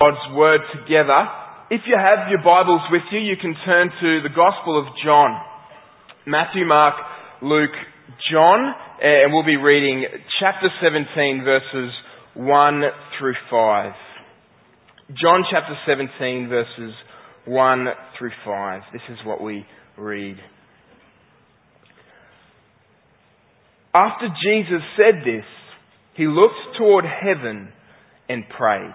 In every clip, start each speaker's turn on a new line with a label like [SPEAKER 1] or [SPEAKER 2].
[SPEAKER 1] God's Word together. If you have your Bibles with you, you can turn to the Gospel of John. Matthew, Mark, Luke, John, eh, and we'll be reading chapter 17 verses 1 through 5. John chapter 17 verses 1 through 5. This is what we read. After Jesus said this, he looked toward heaven and prayed.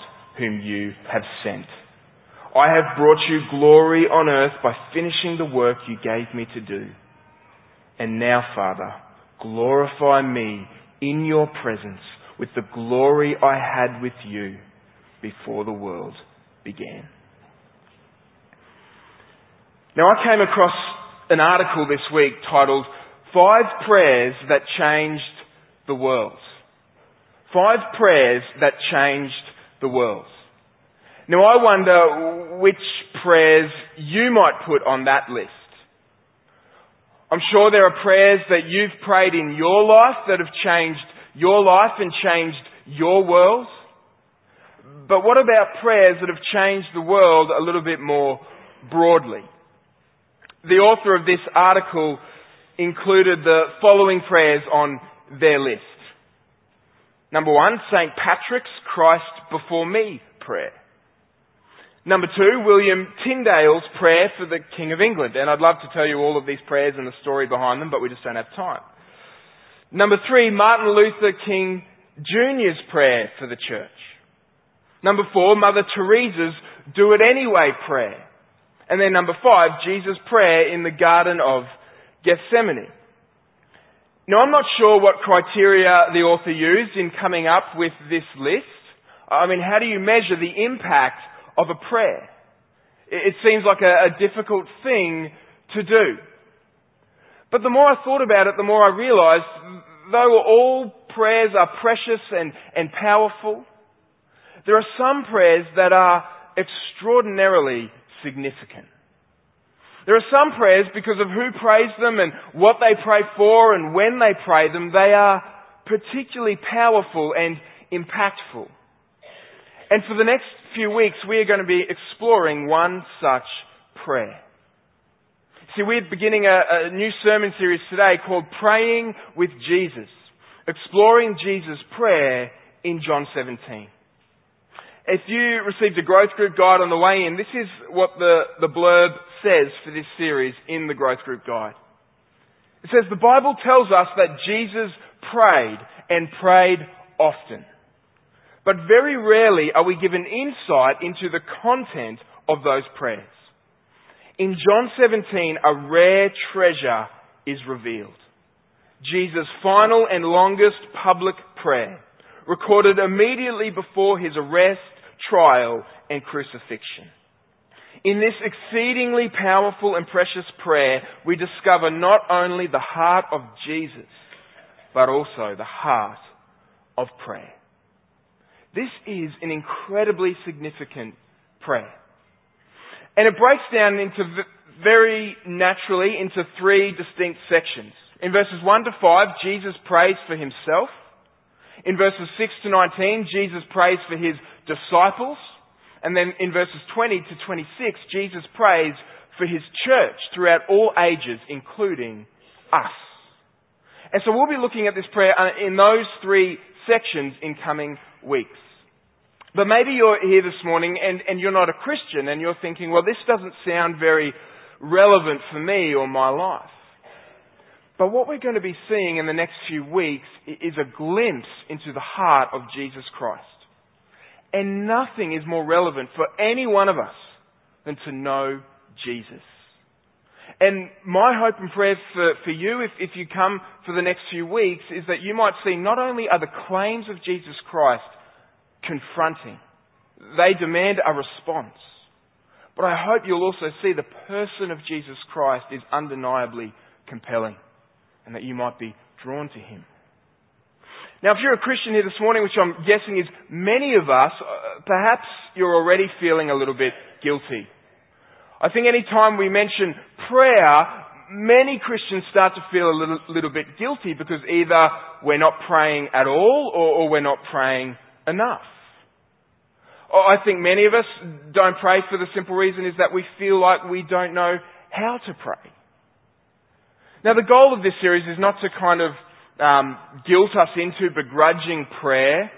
[SPEAKER 1] whom you have sent. I have brought you glory on earth by finishing the work you gave me to do. And now, Father, glorify me in your presence with the glory I had with you before the world began. Now, I came across an article this week titled Five Prayers That Changed the World. Five Prayers That Changed the world. Now I wonder which prayers you might put on that list. I'm sure there are prayers that you've prayed in your life that have changed your life and changed your world. But what about prayers that have changed the world a little bit more broadly? The author of this article included the following prayers on their list. Number one, St. Patrick's Christ before me prayer. Number two, William Tyndale's prayer for the King of England. And I'd love to tell you all of these prayers and the story behind them, but we just don't have time. Number three, Martin Luther King Jr.'s prayer for the church. Number four, Mother Teresa's do it anyway prayer. And then number five, Jesus' prayer in the Garden of Gethsemane. Now, I'm not sure what criteria the author used in coming up with this list. I mean, how do you measure the impact of a prayer? It seems like a, a difficult thing to do. But the more I thought about it, the more I realized, though all prayers are precious and, and powerful, there are some prayers that are extraordinarily significant. There are some prayers, because of who prays them and what they pray for and when they pray them, they are particularly powerful and impactful. And for the next few weeks, we are going to be exploring one such prayer. See, we're beginning a, a new sermon series today called Praying with Jesus, exploring Jesus' prayer in John 17. If you received a growth group guide on the way in, this is what the, the blurb says for this series in the growth group guide. It says the Bible tells us that Jesus prayed and prayed often. But very rarely are we given insight into the content of those prayers. In John 17, a rare treasure is revealed. Jesus' final and longest public prayer, recorded immediately before his arrest, trial, and crucifixion. In this exceedingly powerful and precious prayer, we discover not only the heart of Jesus, but also the heart of prayer. This is an incredibly significant prayer. And it breaks down into very naturally into three distinct sections. In verses 1 to 5, Jesus prays for himself. In verses 6 to 19, Jesus prays for his disciples. And then in verses 20 to 26, Jesus prays for his church throughout all ages, including us. And so we'll be looking at this prayer uh, in those three sections in coming weeks. But maybe you're here this morning and, and you're not a Christian and you're thinking, well, this doesn't sound very relevant for me or my life. But what we're going to be seeing in the next few weeks is a glimpse into the heart of Jesus Christ. And nothing is more relevant for any one of us than to know Jesus. And my hope and prayer for, for you, if, if you come for the next few weeks, is that you might see not only are the claims of Jesus Christ confronting, they demand a response. But I hope you'll also see the person of Jesus Christ is undeniably compelling and that you might be drawn to him. Now, if you're a Christian here this morning, which I'm guessing is many of us, uh, perhaps you're already feeling a little bit guilty. I think any time we mention prayer, many Christians start to feel a little, little bit guilty because either we're not praying at all or, or we're not praying enough. I think many of us don't pray for the simple reason is that we feel like we don't know how to pray. Now the goal of this series is not to kind of um, guilt us into begrudging prayer.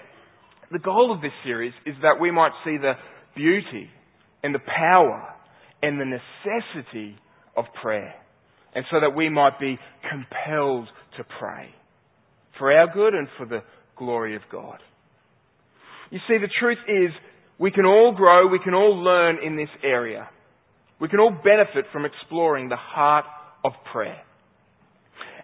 [SPEAKER 1] The goal of this series is that we might see the beauty and the power and the necessity of prayer. And so that we might be compelled to pray for our good and for the glory of God. You see, the truth is we can all grow, we can all learn in this area. We can all benefit from exploring the heart of prayer.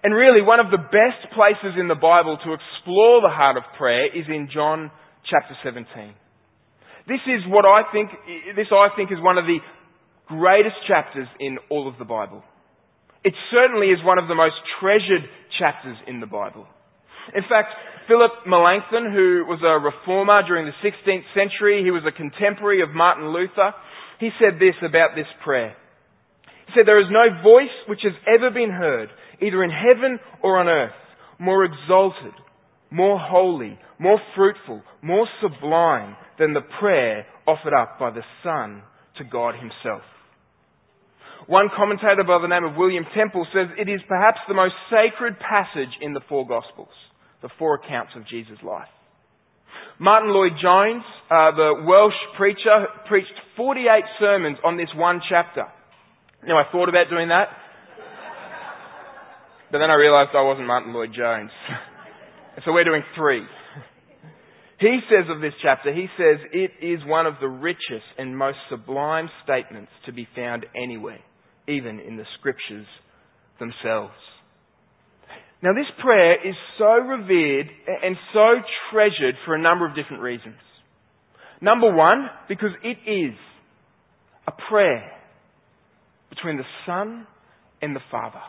[SPEAKER 1] And really, one of the best places in the Bible to explore the heart of prayer is in John chapter 17. This is what I think, this I think is one of the greatest chapters in all of the Bible. It certainly is one of the most treasured chapters in the Bible. In fact, Philip Melanchthon, who was a reformer during the 16th century, he was a contemporary of Martin Luther, he said this about this prayer. He said, There is no voice which has ever been heard either in heaven or on earth, more exalted, more holy, more fruitful, more sublime than the prayer offered up by the Son to God Himself. One commentator by the name of William Temple says it is perhaps the most sacred passage in the four Gospels, the four accounts of Jesus' life. Martyn Lloyd-Jones, uh, the Welsh preacher, preached 48 sermons on this one chapter. Now, I thought about doing that. But then I realized I wasn't Martyn Lloyd-Jones. so we're doing three. He says of this chapter, he says, it is one of the richest and most sublime statements to be found anywhere, even in the scriptures themselves. Now this prayer is so revered and so treasured for a number of different reasons. Number one, because it is a prayer between the Son and the Father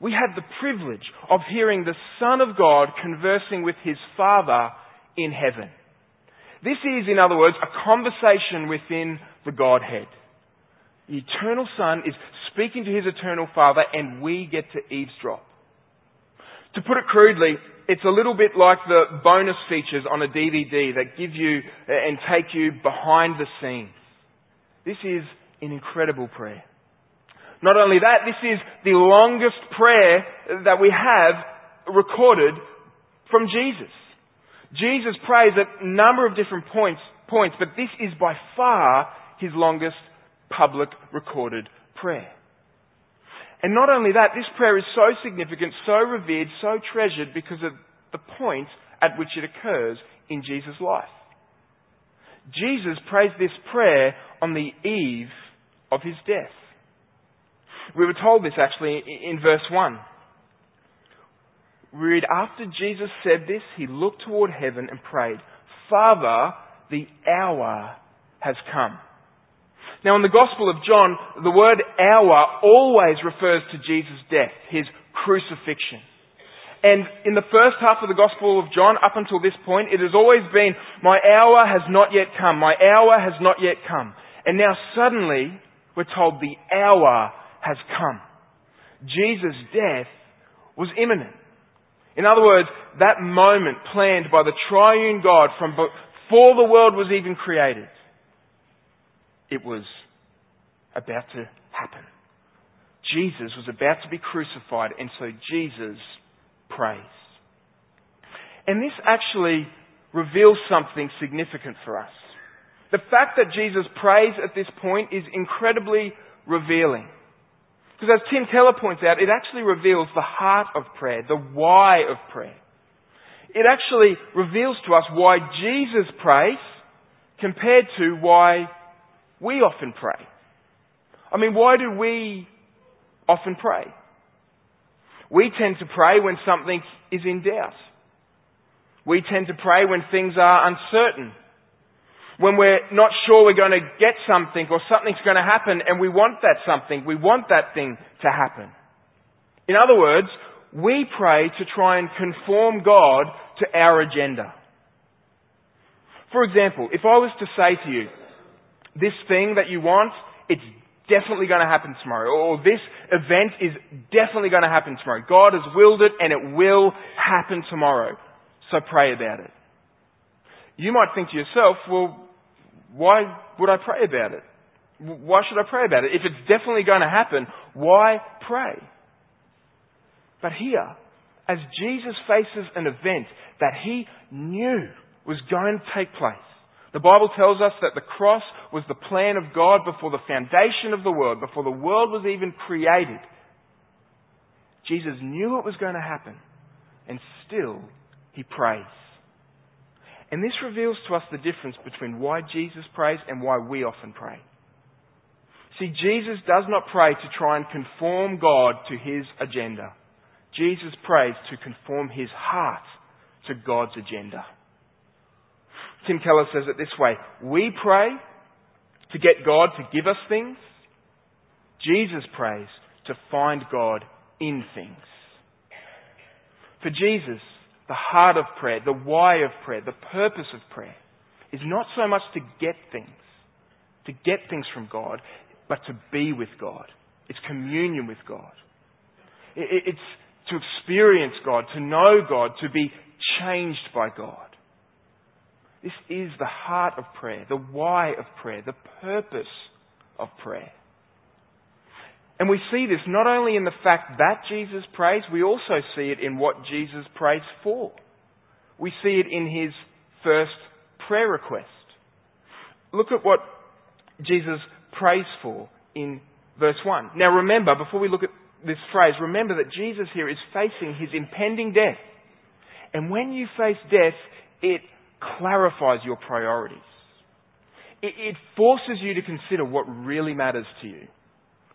[SPEAKER 1] we had the privilege of hearing the Son of God conversing with his Father in heaven. This is, in other words, a conversation within the Godhead. The eternal Son is speaking to his eternal Father, and we get to eavesdrop. To put it crudely, it's a little bit like the bonus features on a DVD that give you and take you behind the scenes. This is an incredible prayer. Not only that, this is the longest prayer that we have recorded from Jesus. Jesus prays at a number of different points, points, but this is by far his longest public recorded prayer. And not only that, this prayer is so significant, so revered, so treasured because of the point at which it occurs in Jesus' life. Jesus prays this prayer on the eve of his death. We were told this actually in verse 1. We read, After Jesus said this, he looked toward heaven and prayed, Father, the hour has come. Now in the Gospel of John, the word hour always refers to Jesus' death, his crucifixion. And in the first half of the Gospel of John, up until this point, it has always been, my hour has not yet come, my hour has not yet come. And now suddenly, we're told the hour has come. Jesus' death was imminent. In other words, that moment planned by the triune God from before the world was even created, it was about to happen. Jesus was about to be crucified, and so Jesus prays. And this actually reveals something significant for us. The fact that Jesus prays at this point is incredibly revealing. Because as Tim Keller points out, it actually reveals the heart of prayer, the why of prayer. It actually reveals to us why Jesus prays compared to why we often pray. I mean, why do we often pray? We tend to pray when something is in doubt. We tend to pray when things are uncertain. When we're not sure we're going to get something or something's going to happen and we want that something, we want that thing to happen. In other words, we pray to try and conform God to our agenda. For example, if I was to say to you, this thing that you want, it's definitely going to happen tomorrow, or this event is definitely going to happen tomorrow. God has willed it and it will happen tomorrow. So pray about it. You might think to yourself, well, why would I pray about it? Why should I pray about it? If it's definitely going to happen, why pray? But here, as Jesus faces an event that he knew was going to take place, the Bible tells us that the cross was the plan of God before the foundation of the world, before the world was even created. Jesus knew it was going to happen, and still he prays. And this reveals to us the difference between why Jesus prays and why we often pray. See, Jesus does not pray to try and conform God to his agenda. Jesus prays to conform his heart to God's agenda. Tim Keller says it this way We pray to get God to give us things. Jesus prays to find God in things. For Jesus, the heart of prayer, the why of prayer, the purpose of prayer is not so much to get things, to get things from God, but to be with God. It's communion with God. It's to experience God, to know God, to be changed by God. This is the heart of prayer, the why of prayer, the purpose of prayer. And we see this not only in the fact that Jesus prays, we also see it in what Jesus prays for. We see it in his first prayer request. Look at what Jesus prays for in verse 1. Now remember, before we look at this phrase, remember that Jesus here is facing his impending death. And when you face death, it clarifies your priorities. It, it forces you to consider what really matters to you.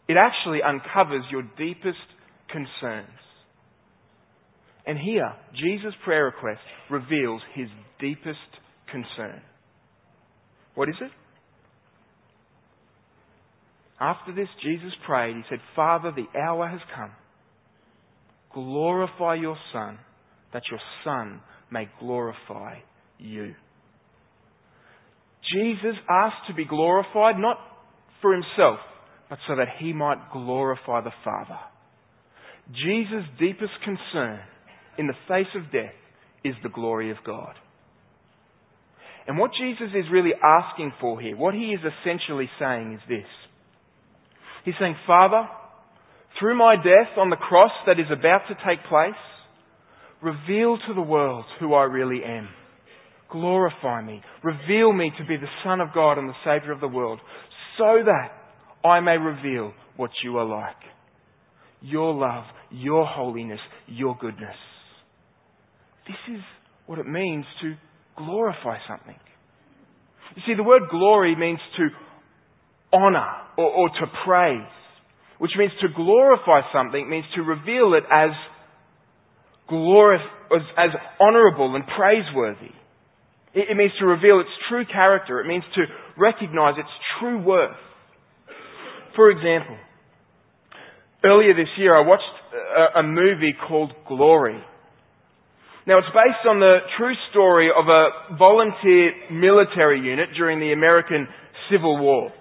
[SPEAKER 1] It actually uncovers your deepest concerns. And here, Jesus' prayer request reveals his deepest concern. What is it? After this, Jesus prayed. He said, Father, the hour has come. Glorify your Son, that your Son may glorify you. Jesus asked to be glorified not for himself, but so that he might glorify the Father. Jesus' deepest concern in the face of death is the glory of God. And what Jesus is really asking for here, what he is essentially saying is this He's saying, Father, through my death on the cross that is about to take place, reveal to the world who I really am. Glorify me. Reveal me to be the Son of God and the Saviour of the world, so that I may reveal what you are like. Your love, your holiness, your goodness. This is what it means to glorify something. You see, the word glory means to honor or, or to praise, which means to glorify something means to reveal it as glorif- as, as honorable and praiseworthy. It, it means to reveal its true character. It means to recognize its true worth. For example, earlier this year I watched a, a movie called Glory. Now it's based on the true story of a volunteer military unit during the American Civil War.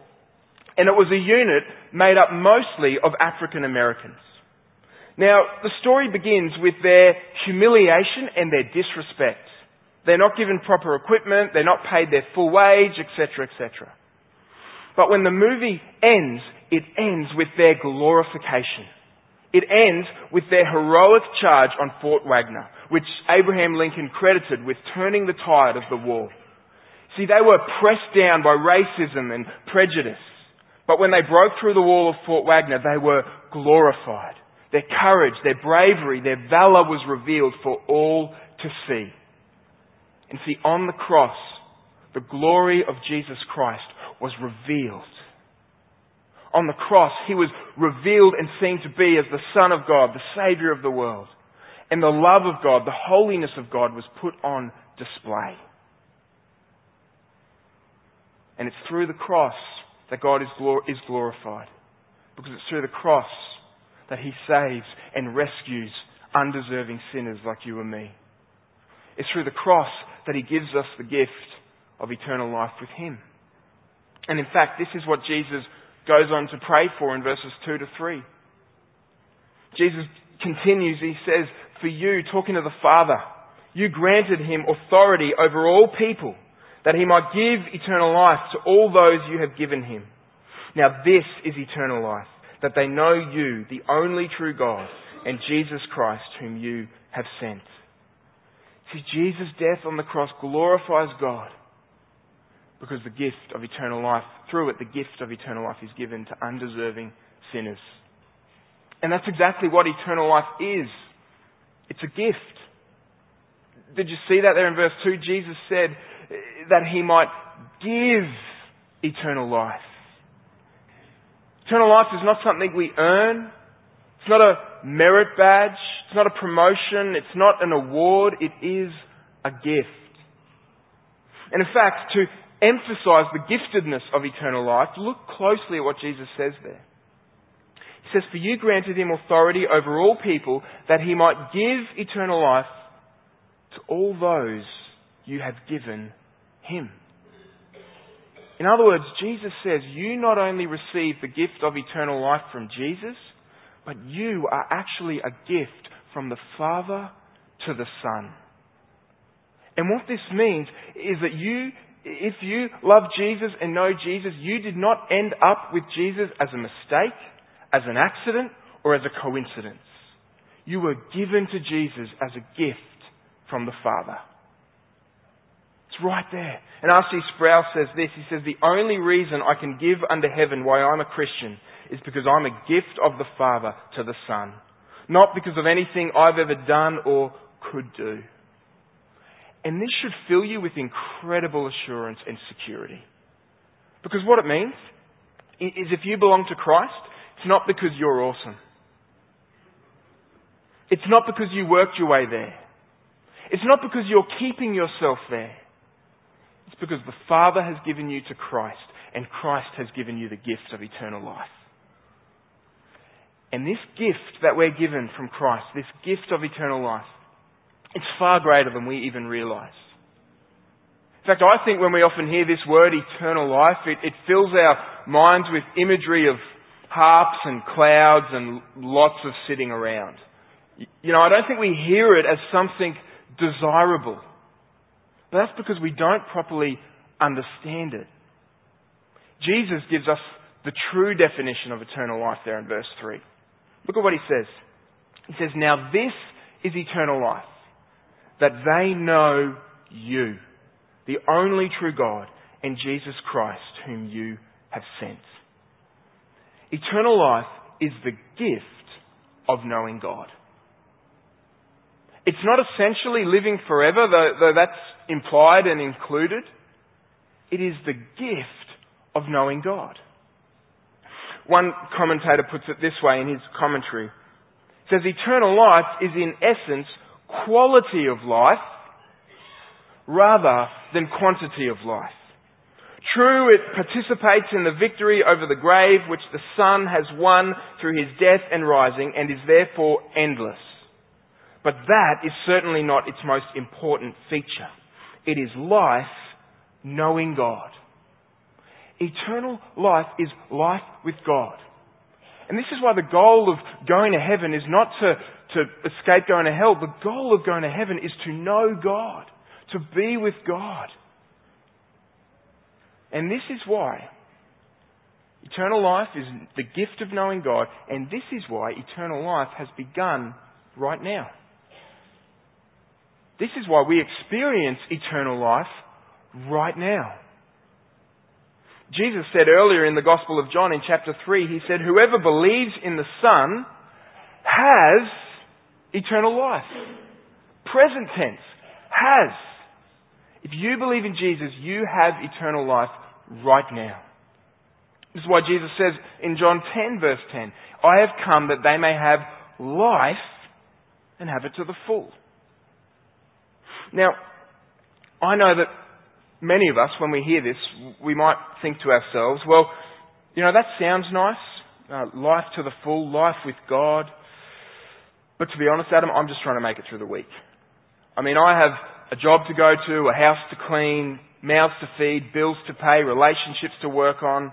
[SPEAKER 1] And it was a unit made up mostly of African Americans. Now, the story begins with their humiliation and their disrespect. They're not given proper equipment, they're not paid their full wage, etc., etc. But when the movie ends, it ends with their glorification. It ends with their heroic charge on Fort Wagner, which Abraham Lincoln credited with turning the tide of the war. See, they were pressed down by racism and prejudice. But when they broke through the wall of Fort Wagner, they were glorified. Their courage, their bravery, their valor was revealed for all to see. And see, on the cross, the glory of Jesus Christ was revealed. On the cross, he was revealed and seen to be as the Son of God, the Savior of the world. And the love of God, the holiness of God was put on display. And it's through the cross that God is, glor- is glorified. Because it's through the cross that He saves and rescues undeserving sinners like you and me. It's through the cross that He gives us the gift of eternal life with Him. And in fact, this is what Jesus goes on to pray for in verses 2 to 3. Jesus continues, he says, For you, talking to the Father, you granted him authority over all people, that he might give eternal life to all those you have given him. Now this is eternal life, that they know you, the only true God, and Jesus Christ, whom you have sent. See, Jesus' death on the cross glorifies God because the gift of eternal life, through it, the gift of eternal life is given to undeserving sinners. And that's exactly what eternal life is. It's a gift. Did you see that there in verse 2? Jesus said that he might give eternal life. Eternal life is not something we earn. It's not a merit badge. It's not a promotion. It's not an award. It is a gift. And in fact, to emphasize the giftedness of eternal life, look closely at what Jesus says there. He says, For you granted him authority over all people that he might give eternal life to all those you have given him. In other words, Jesus says, You not only receive the gift of eternal life from Jesus, but you are actually a gift from the Father to the Son. And what this means is that you if you love Jesus and know Jesus, you did not end up with Jesus as a mistake, as an accident, or as a coincidence. You were given to Jesus as a gift from the Father. It's right there. And R.C. Sproul says this. He says, The only reason I can give under heaven why I'm a Christian is because I'm a gift of the Father to the Son. Not because of anything I've ever done or could do. And this should fill you with incredible assurance and security. Because what it means is if you belong to Christ, it's not because you're awesome. It's not because you worked your way there. It's not because you're keeping yourself there. It's because the Father has given you to Christ and Christ has given you the gift of eternal life. And this gift that we're given from Christ, this gift of eternal life, it's far greater than we even realize. In fact, I think when we often hear this word eternal life, it, it fills our minds with imagery of harps and clouds and lots of sitting around. You know, I don't think we hear it as something desirable. But that's because we don't properly understand it. Jesus gives us the true definition of eternal life there in verse 3. Look at what he says. He says, Now this is eternal life that they know you, the only true God, and Jesus Christ, whom you have sent. Eternal life is the gift of knowing God. It's not essentially living forever, though, though that's implied and included. It is the gift of knowing God. One commentator puts it this way in his commentary. Says, eternal life is in essence quality of life rather than quantity of life. True, it participates in the victory over the grave which the Son has won through his death and rising and is therefore endless. But that is certainly not its most important feature. It is life knowing God. Eternal life is life with God. And this is why the goal of going to heaven is not to, to escape going to hell. The goal of going to heaven is to know God, to be with God. And this is why eternal life is the gift of knowing God, and this is why eternal life has begun right now. This is why we experience eternal life right now. Jesus said earlier in the Gospel of John in chapter 3, he said, Whoever believes in the Son has eternal life. Present tense. Has. If you believe in Jesus, you have eternal life right now. This is why Jesus says in John 10 verse 10, I have come that they may have life and have it to the full. Now, I know that many of us, when we hear this, we might think to ourselves, well, you know, that sounds nice. Uh, life to the full, life with God. But to be honest, Adam, I'm just trying to make it through the week. I mean, I have a job to go to, a house to clean, mouths to feed, bills to pay, relationships to work on.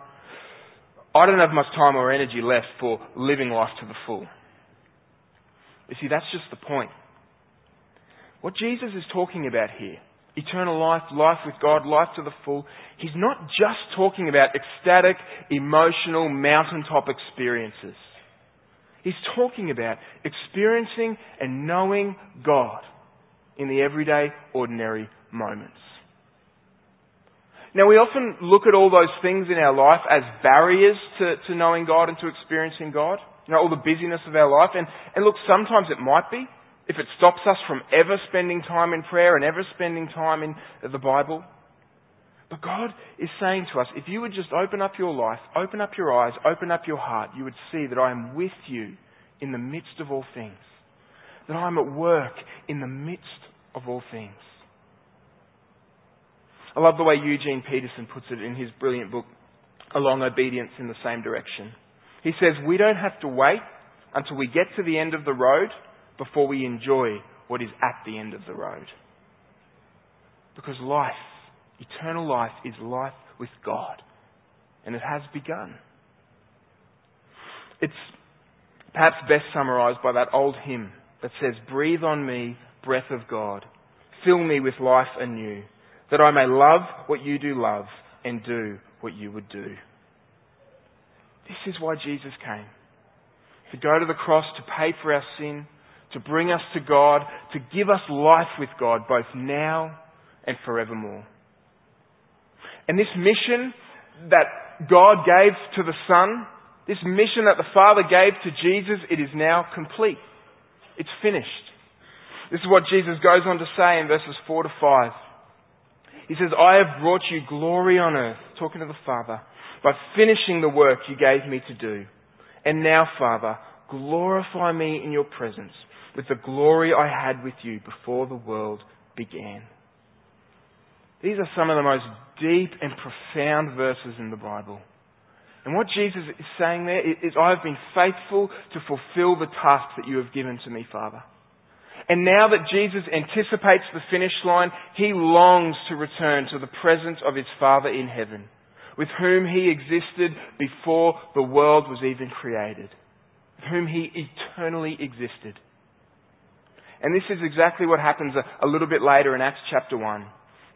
[SPEAKER 1] I don't have much time or energy left for living life to the full. You see, that's just the point. What Jesus is talking about here, eternal life, life with God, life to the full, he's not just talking about ecstatic, emotional, mountaintop experiences. He's talking about experiencing and knowing God in the everyday, ordinary moments. Now we often look at all those things in our life as barriers to, to knowing God and to experiencing God. You know, all the busyness of our life. And, and look, sometimes it might be if it stops us from ever spending time in prayer and ever spending time in the Bible. But God is saying to us, if you would just open up your life, open up your eyes, open up your heart, you would see that I am with you in the midst of all things. That I am at work in the midst of all things. I love the way Eugene Peterson puts it in his brilliant book, A Long Obedience in the Same Direction. He says, We don't have to wait until we get to the end of the road before we enjoy what is at the end of the road. Because life, eternal life, is life with God. And it has begun. It's perhaps best summarized by that old hymn that says, Breathe on me, breath of God. Fill me with life anew, that I may love what you do love and do what you would do. This is why Jesus came. To go to the cross to pay for our sin, to bring us to God, to give us life with God, both now and forevermore. And this mission that God gave to the Son, this mission that the Father gave to Jesus, it is now complete. It's finished. This is what Jesus goes on to say in verses 4 to 5. He says, I have brought you glory on earth, talking to the Father, by finishing the work you gave me to do. And now, Father, glorify me in your presence with the glory I had with you before the world began. These are some of the most deep and profound verses in the Bible. And what Jesus is saying there is, I have been faithful to fulfill the task that you have given to me, Father. And now that Jesus anticipates the finish line, he longs to return to the presence of his Father in heaven, with whom he existed before the world was even created, with whom he eternally existed. And this is exactly what happens a, a little bit later in Acts chapter 1,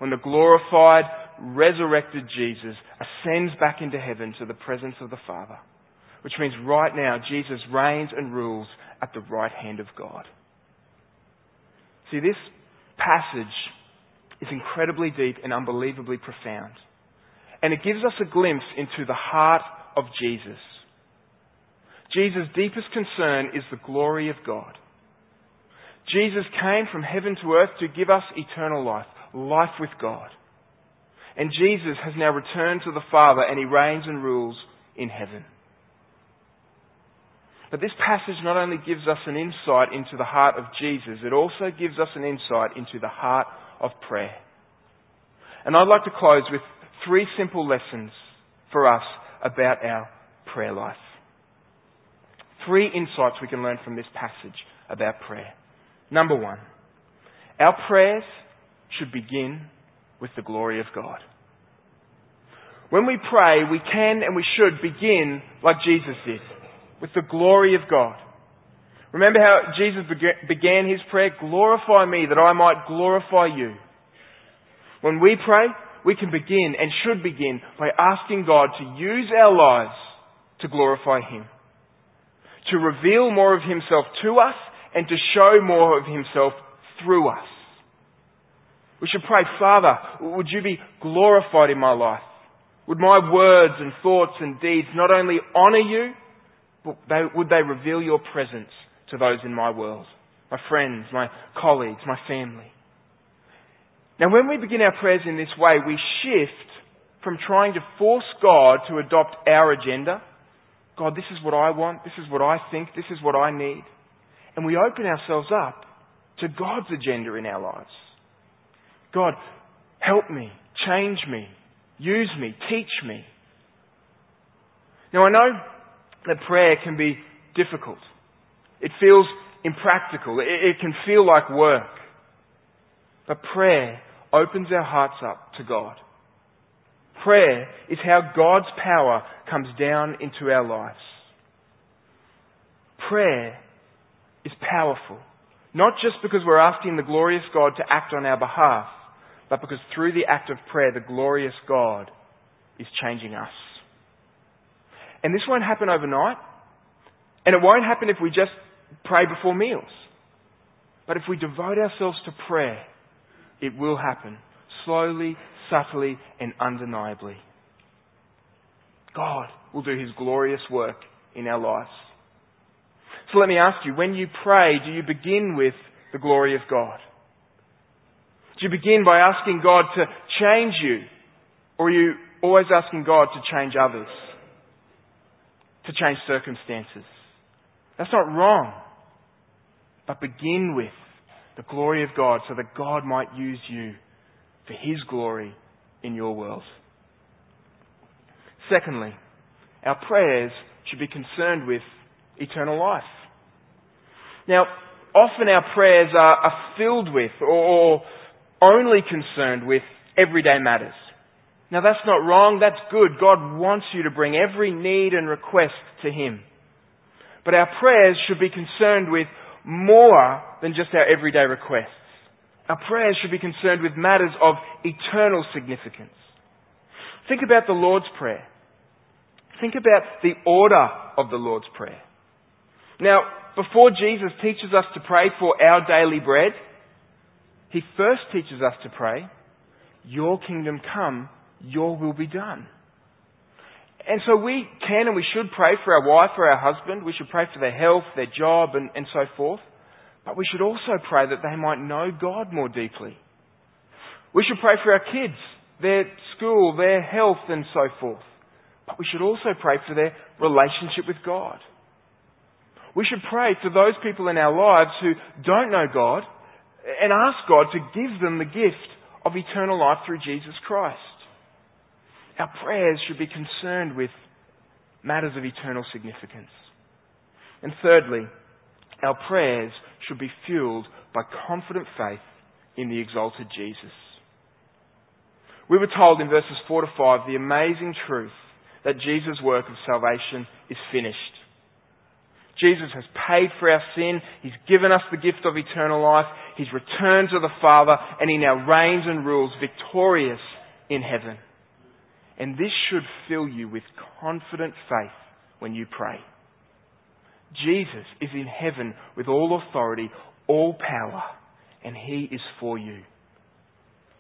[SPEAKER 1] when the glorified, resurrected Jesus ascends back into heaven to the presence of the Father. Which means right now, Jesus reigns and rules at the right hand of God. See, this passage is incredibly deep and unbelievably profound. And it gives us a glimpse into the heart of Jesus. Jesus' deepest concern is the glory of God. Jesus came from heaven to earth to give us eternal life, life with God. And Jesus has now returned to the Father and he reigns and rules in heaven. But this passage not only gives us an insight into the heart of Jesus, it also gives us an insight into the heart of prayer. And I'd like to close with three simple lessons for us about our prayer life. Three insights we can learn from this passage about prayer. Number one, our prayers should begin with the glory of God. When we pray, we can and we should begin like Jesus did, with the glory of God. Remember how Jesus began his prayer? Glorify me that I might glorify you. When we pray, we can begin and should begin by asking God to use our lives to glorify Him. To reveal more of Himself to us and to show more of himself through us. We should pray, Father, would you be glorified in my life? Would my words and thoughts and deeds not only honour you, but they, would they reveal your presence to those in my world? My friends, my colleagues, my family. Now when we begin our prayers in this way, we shift from trying to force God to adopt our agenda. God, this is what I want, this is what I think, this is what I need and we open ourselves up to God's agenda in our lives. God, help me, change me, use me, teach me. Now I know that prayer can be difficult. It feels impractical. It, can feel like work. But prayer opens our hearts up to God. Prayer is how God's power comes down into our lives. Prayer is powerful. Not just because we're asking the glorious God to act on our behalf, but because through the act of prayer, the glorious God is changing us. And this won't happen overnight. And it won't happen if we just pray before meals. But if we devote ourselves to prayer, it will happen slowly, subtly, and undeniably. God will do His glorious work in our lives. So let me ask you, when you pray, do you begin with the glory of God? Do you begin by asking God to change you? Or are you always asking God to change others? To change circumstances? That's not wrong. But begin with the glory of God so that God might use you for His glory in your world. Secondly, our prayers should be concerned with eternal life. Now, often our prayers are, are filled with or only concerned with everyday matters. Now that's not wrong, that's good. God wants you to bring every need and request to Him. But our prayers should be concerned with more than just our everyday requests. Our prayers should be concerned with matters of eternal significance. Think about the Lord's Prayer. Think about the order of the Lord's Prayer. Now, before Jesus teaches us to pray for our daily bread, he first teaches us to pray, Your kingdom come, Your will be done. And so we can and we should pray for our wife or our husband. We should pray for their health, their job, and, and so forth. But we should also pray that they might know God more deeply. We should pray for our kids, their school, their health, and so forth. But we should also pray for their relationship with God. We should pray for those people in our lives who don't know God and ask God to give them the gift of eternal life through Jesus Christ. Our prayers should be concerned with matters of eternal significance. And thirdly, our prayers should be fueled by confident faith in the exalted Jesus. We were told in verses 4 to 5 the amazing truth that Jesus' work of salvation is finished. Jesus has paid for our sin. He's given us the gift of eternal life. He's returned to the Father and He now reigns and rules victorious in heaven. And this should fill you with confident faith when you pray. Jesus is in heaven with all authority, all power, and He is for you.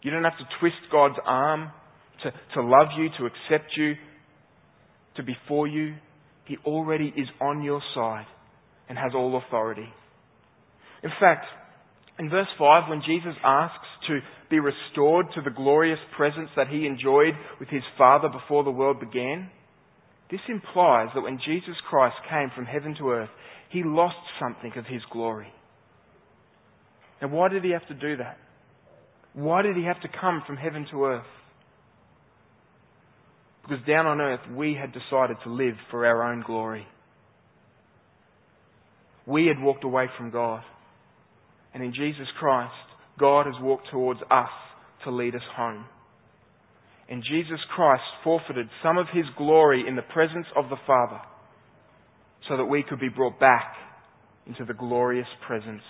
[SPEAKER 1] You don't have to twist God's arm to, to love you, to accept you, to be for you. He already is on your side and has all authority. In fact, in verse 5, when Jesus asks to be restored to the glorious presence that he enjoyed with his Father before the world began, this implies that when Jesus Christ came from heaven to earth, he lost something of his glory. Now, why did he have to do that? Why did he have to come from heaven to earth? Because down on earth, we had decided to live for our own glory. We had walked away from God. And in Jesus Christ, God has walked towards us to lead us home. And Jesus Christ forfeited some of his glory in the presence of the Father so that we could be brought back into the glorious presence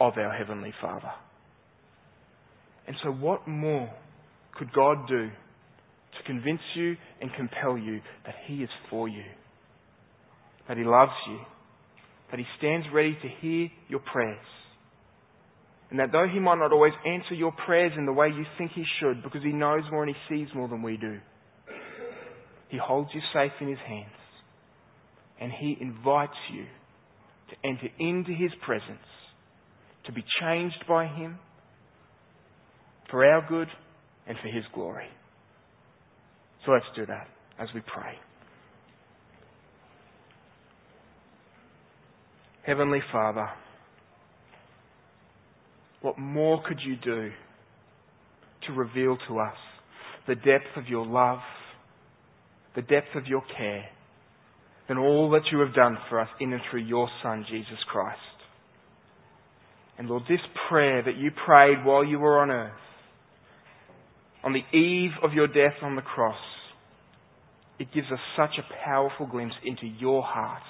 [SPEAKER 1] of our Heavenly Father. And so, what more could God do to convince you and compel you that He is for you? That He loves you? That He stands ready to hear your prayers? And that though He might not always answer your prayers in the way you think He should, because He knows more and He sees more than we do, He holds you safe in His hands. And He invites you to enter into His presence, to be changed by Him for our good and for His glory. So let's do that as we pray. Heavenly Father, what more could you do to reveal to us the depth of your love, the depth of your care, than all that you have done for us in and through your Son, Jesus Christ. And Lord, this prayer that you prayed while you were on earth, on the eve of your death on the cross, it gives us such a powerful glimpse into your heart.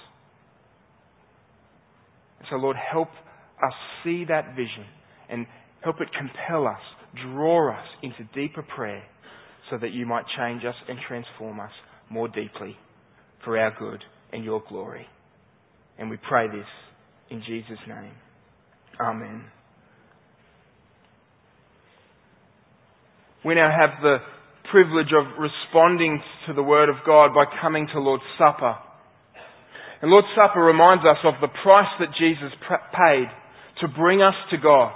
[SPEAKER 1] So Lord, help us see that vision and help it compel us, draw us into deeper prayer so that you might change us and transform us more deeply for our good and your glory. And we pray this in Jesus' name. Amen. We now have the privilege of responding to the Word of God by coming to Lord's Supper. And Lord's Supper reminds us of the price that Jesus paid to bring us to God.